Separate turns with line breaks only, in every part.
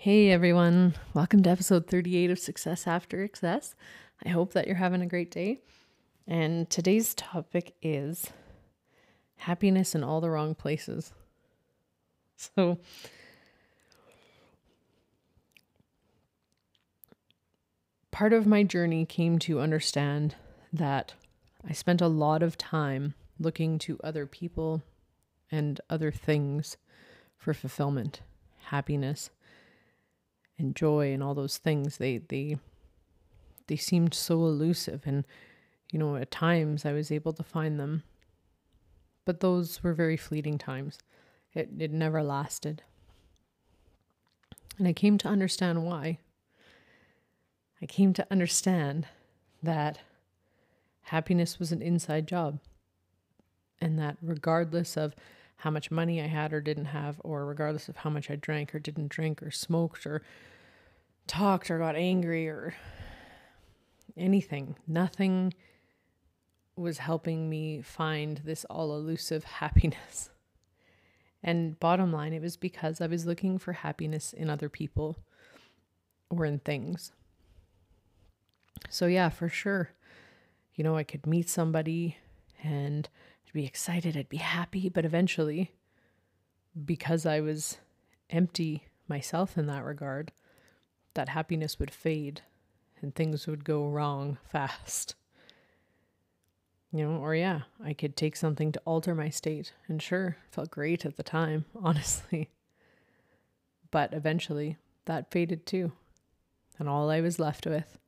Hey everyone, welcome to episode 38 of Success After Excess. I hope that you're having a great day. And today's topic is happiness in all the wrong places. So, part of my journey came to understand that I spent a lot of time looking to other people and other things for fulfillment, happiness, and joy and all those things. They they they seemed so elusive and you know, at times I was able to find them. But those were very fleeting times. It it never lasted. And I came to understand why. I came to understand that happiness was an inside job. And that regardless of how much money I had or didn't have, or regardless of how much I drank or didn't drink, or smoked, or talked, or got angry, or anything, nothing was helping me find this all elusive happiness. And bottom line, it was because I was looking for happiness in other people or in things. So, yeah, for sure. You know, I could meet somebody and I'd be excited, I'd be happy, but eventually, because I was empty myself in that regard, that happiness would fade and things would go wrong fast. You know, or yeah, I could take something to alter my state. And sure, felt great at the time, honestly. But eventually, that faded too. And all I was left with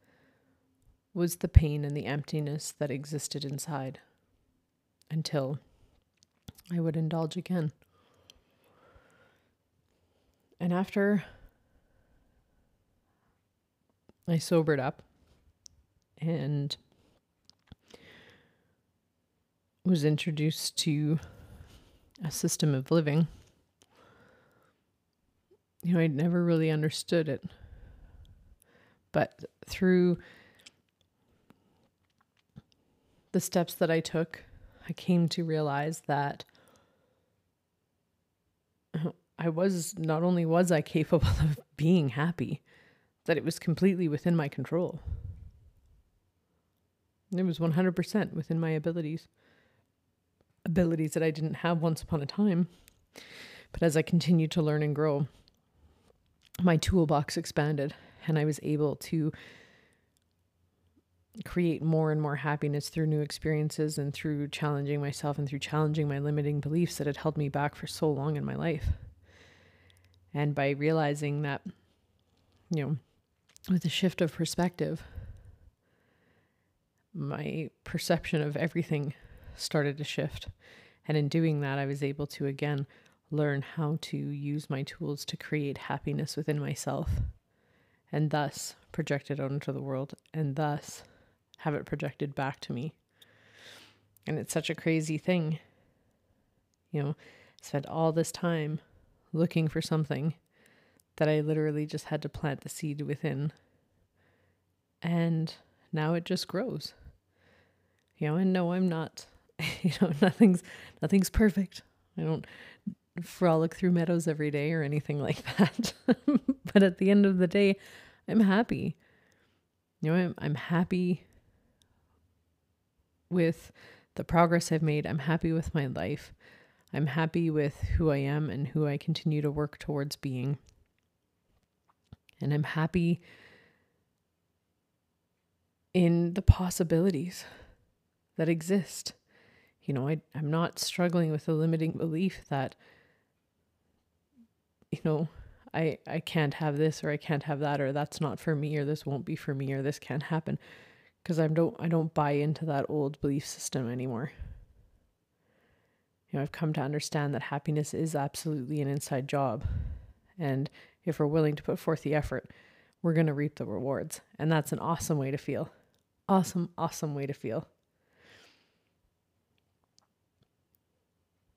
was the pain and the emptiness that existed inside until I would indulge again. And after I sobered up and was introduced to a system of living. You know, I'd never really understood it. But through the steps that I took, I came to realize that I was not only was I capable of being happy, that it was completely within my control. It was 100% within my abilities abilities that I didn't have once upon a time. But as I continued to learn and grow, my toolbox expanded and I was able to create more and more happiness through new experiences and through challenging myself and through challenging my limiting beliefs that had held me back for so long in my life. And by realizing that, you know, with a shift of perspective, my perception of everything started to shift. And in doing that, I was able to again learn how to use my tools to create happiness within myself and thus project it out into the world and thus have it projected back to me. And it's such a crazy thing. You know, spent all this time looking for something that I literally just had to plant the seed within. And now it just grows. You know, and no, I'm not you know, nothing's nothing's perfect. I don't frolic through meadows every day or anything like that. but at the end of the day, I'm happy. You know, I'm, I'm happy with the progress I've made. I'm happy with my life. I'm happy with who I am and who I continue to work towards being. And I'm happy in the possibilities that exist you know, I, I'm not struggling with a limiting belief that, you know, I, I can't have this or I can't have that or that's not for me or this won't be for me or this can't happen because I don't I don't buy into that old belief system anymore. You know, I've come to understand that happiness is absolutely an inside job. And if we're willing to put forth the effort, we're going to reap the rewards. And that's an awesome way to feel. Awesome, awesome way to feel.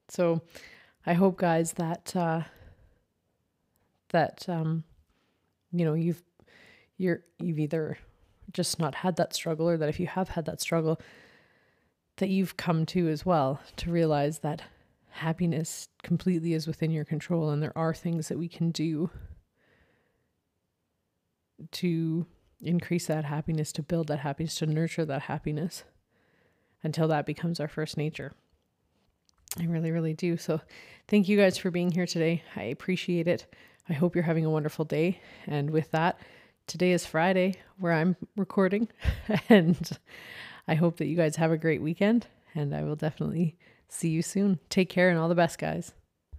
So I hope guys that uh that um you know you've you're you've either just not had that struggle or that if you have had that struggle that you've come to as well to realize that happiness completely is within your control and there are things that we can do to increase that happiness, to build that happiness, to nurture that happiness until that becomes our first nature. I really, really do. So, thank you guys for being here today. I appreciate it. I hope you're having a wonderful day. And with that, today is Friday where I'm recording. and I hope that you guys have a great weekend. And I will definitely see you soon. Take care and all the best, guys.